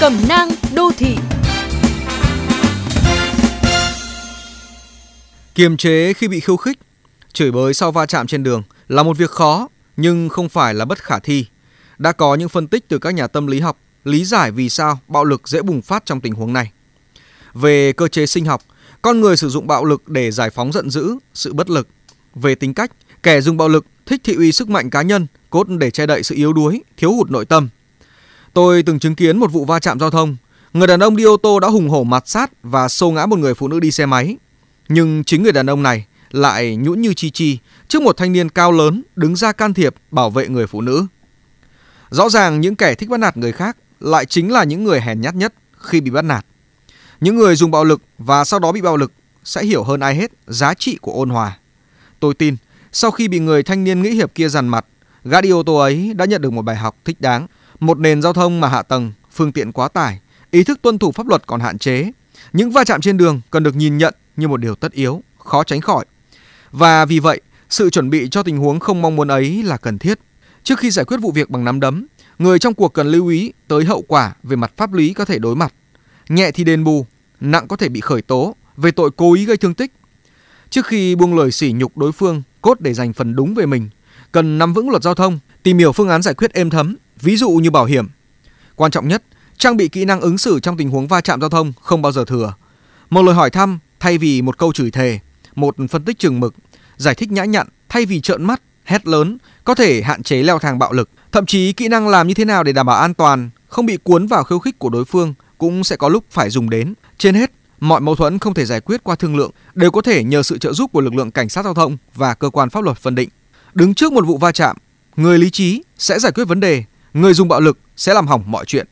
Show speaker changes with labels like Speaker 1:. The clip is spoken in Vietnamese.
Speaker 1: Cẩm nang đô thị
Speaker 2: Kiềm chế khi bị khiêu khích, chửi bới sau va chạm trên đường là một việc khó nhưng không phải là bất khả thi. Đã có những phân tích từ các nhà tâm lý học lý giải vì sao bạo lực dễ bùng phát trong tình huống này. Về cơ chế sinh học, con người sử dụng bạo lực để giải phóng giận dữ, sự bất lực. Về tính cách, kẻ dùng bạo lực thích thị uy sức mạnh cá nhân, cốt để che đậy sự yếu đuối, thiếu hụt nội tâm. Tôi từng chứng kiến một vụ va chạm giao thông. Người đàn ông đi ô tô đã hùng hổ mặt sát và xô ngã một người phụ nữ đi xe máy. Nhưng chính người đàn ông này lại nhũn như chi chi trước một thanh niên cao lớn đứng ra can thiệp bảo vệ người phụ nữ. Rõ ràng những kẻ thích bắt nạt người khác lại chính là những người hèn nhát nhất khi bị bắt nạt. Những người dùng bạo lực và sau đó bị bạo lực sẽ hiểu hơn ai hết giá trị của ôn hòa. Tôi tin sau khi bị người thanh niên nghĩ hiệp kia dằn mặt, gã đi ô tô ấy đã nhận được một bài học thích đáng. Một nền giao thông mà hạ tầng, phương tiện quá tải, ý thức tuân thủ pháp luật còn hạn chế. Những va chạm trên đường cần được nhìn nhận như một điều tất yếu, khó tránh khỏi. Và vì vậy, sự chuẩn bị cho tình huống không mong muốn ấy là cần thiết. Trước khi giải quyết vụ việc bằng nắm đấm, người trong cuộc cần lưu ý tới hậu quả về mặt pháp lý có thể đối mặt. Nhẹ thì đền bù, nặng có thể bị khởi tố về tội cố ý gây thương tích. Trước khi buông lời sỉ nhục đối phương, cốt để giành phần đúng về mình, cần nắm vững luật giao thông, tìm hiểu phương án giải quyết êm thấm, ví dụ như bảo hiểm. Quan trọng nhất, trang bị kỹ năng ứng xử trong tình huống va chạm giao thông không bao giờ thừa. Một lời hỏi thăm thay vì một câu chửi thề, một phân tích chừng mực, giải thích nhã nhặn thay vì trợn mắt, hét lớn có thể hạn chế leo thang bạo lực. Thậm chí kỹ năng làm như thế nào để đảm bảo an toàn, không bị cuốn vào khiêu khích của đối phương cũng sẽ có lúc phải dùng đến. Trên hết, mọi mâu thuẫn không thể giải quyết qua thương lượng đều có thể nhờ sự trợ giúp của lực lượng cảnh sát giao thông và cơ quan pháp luật phân định. Đứng trước một vụ va chạm, người lý trí sẽ giải quyết vấn đề, người dùng bạo lực sẽ làm hỏng mọi chuyện.